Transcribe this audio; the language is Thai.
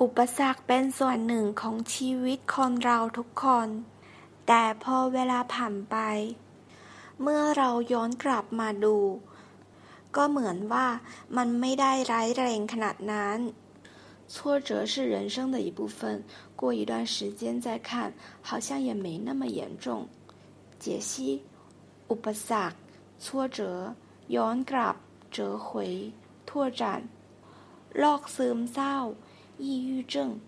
อุปสรรคเป็นส่วนหนึ่งของชีวิตคนเราทุกคน แต่พอเวลาผ่านไป เมื่อเราย้อนกลับมาดู ก็เหมือนว่ามันไม่ได้ร้ายแรงขนาดนั้น挫折是人生的一部分，过一段时间再看，好像也没那么严重。解析：อุปสรรค挫折ย้อนกลับ折回拓展โรคซึมเศร้า 抑郁症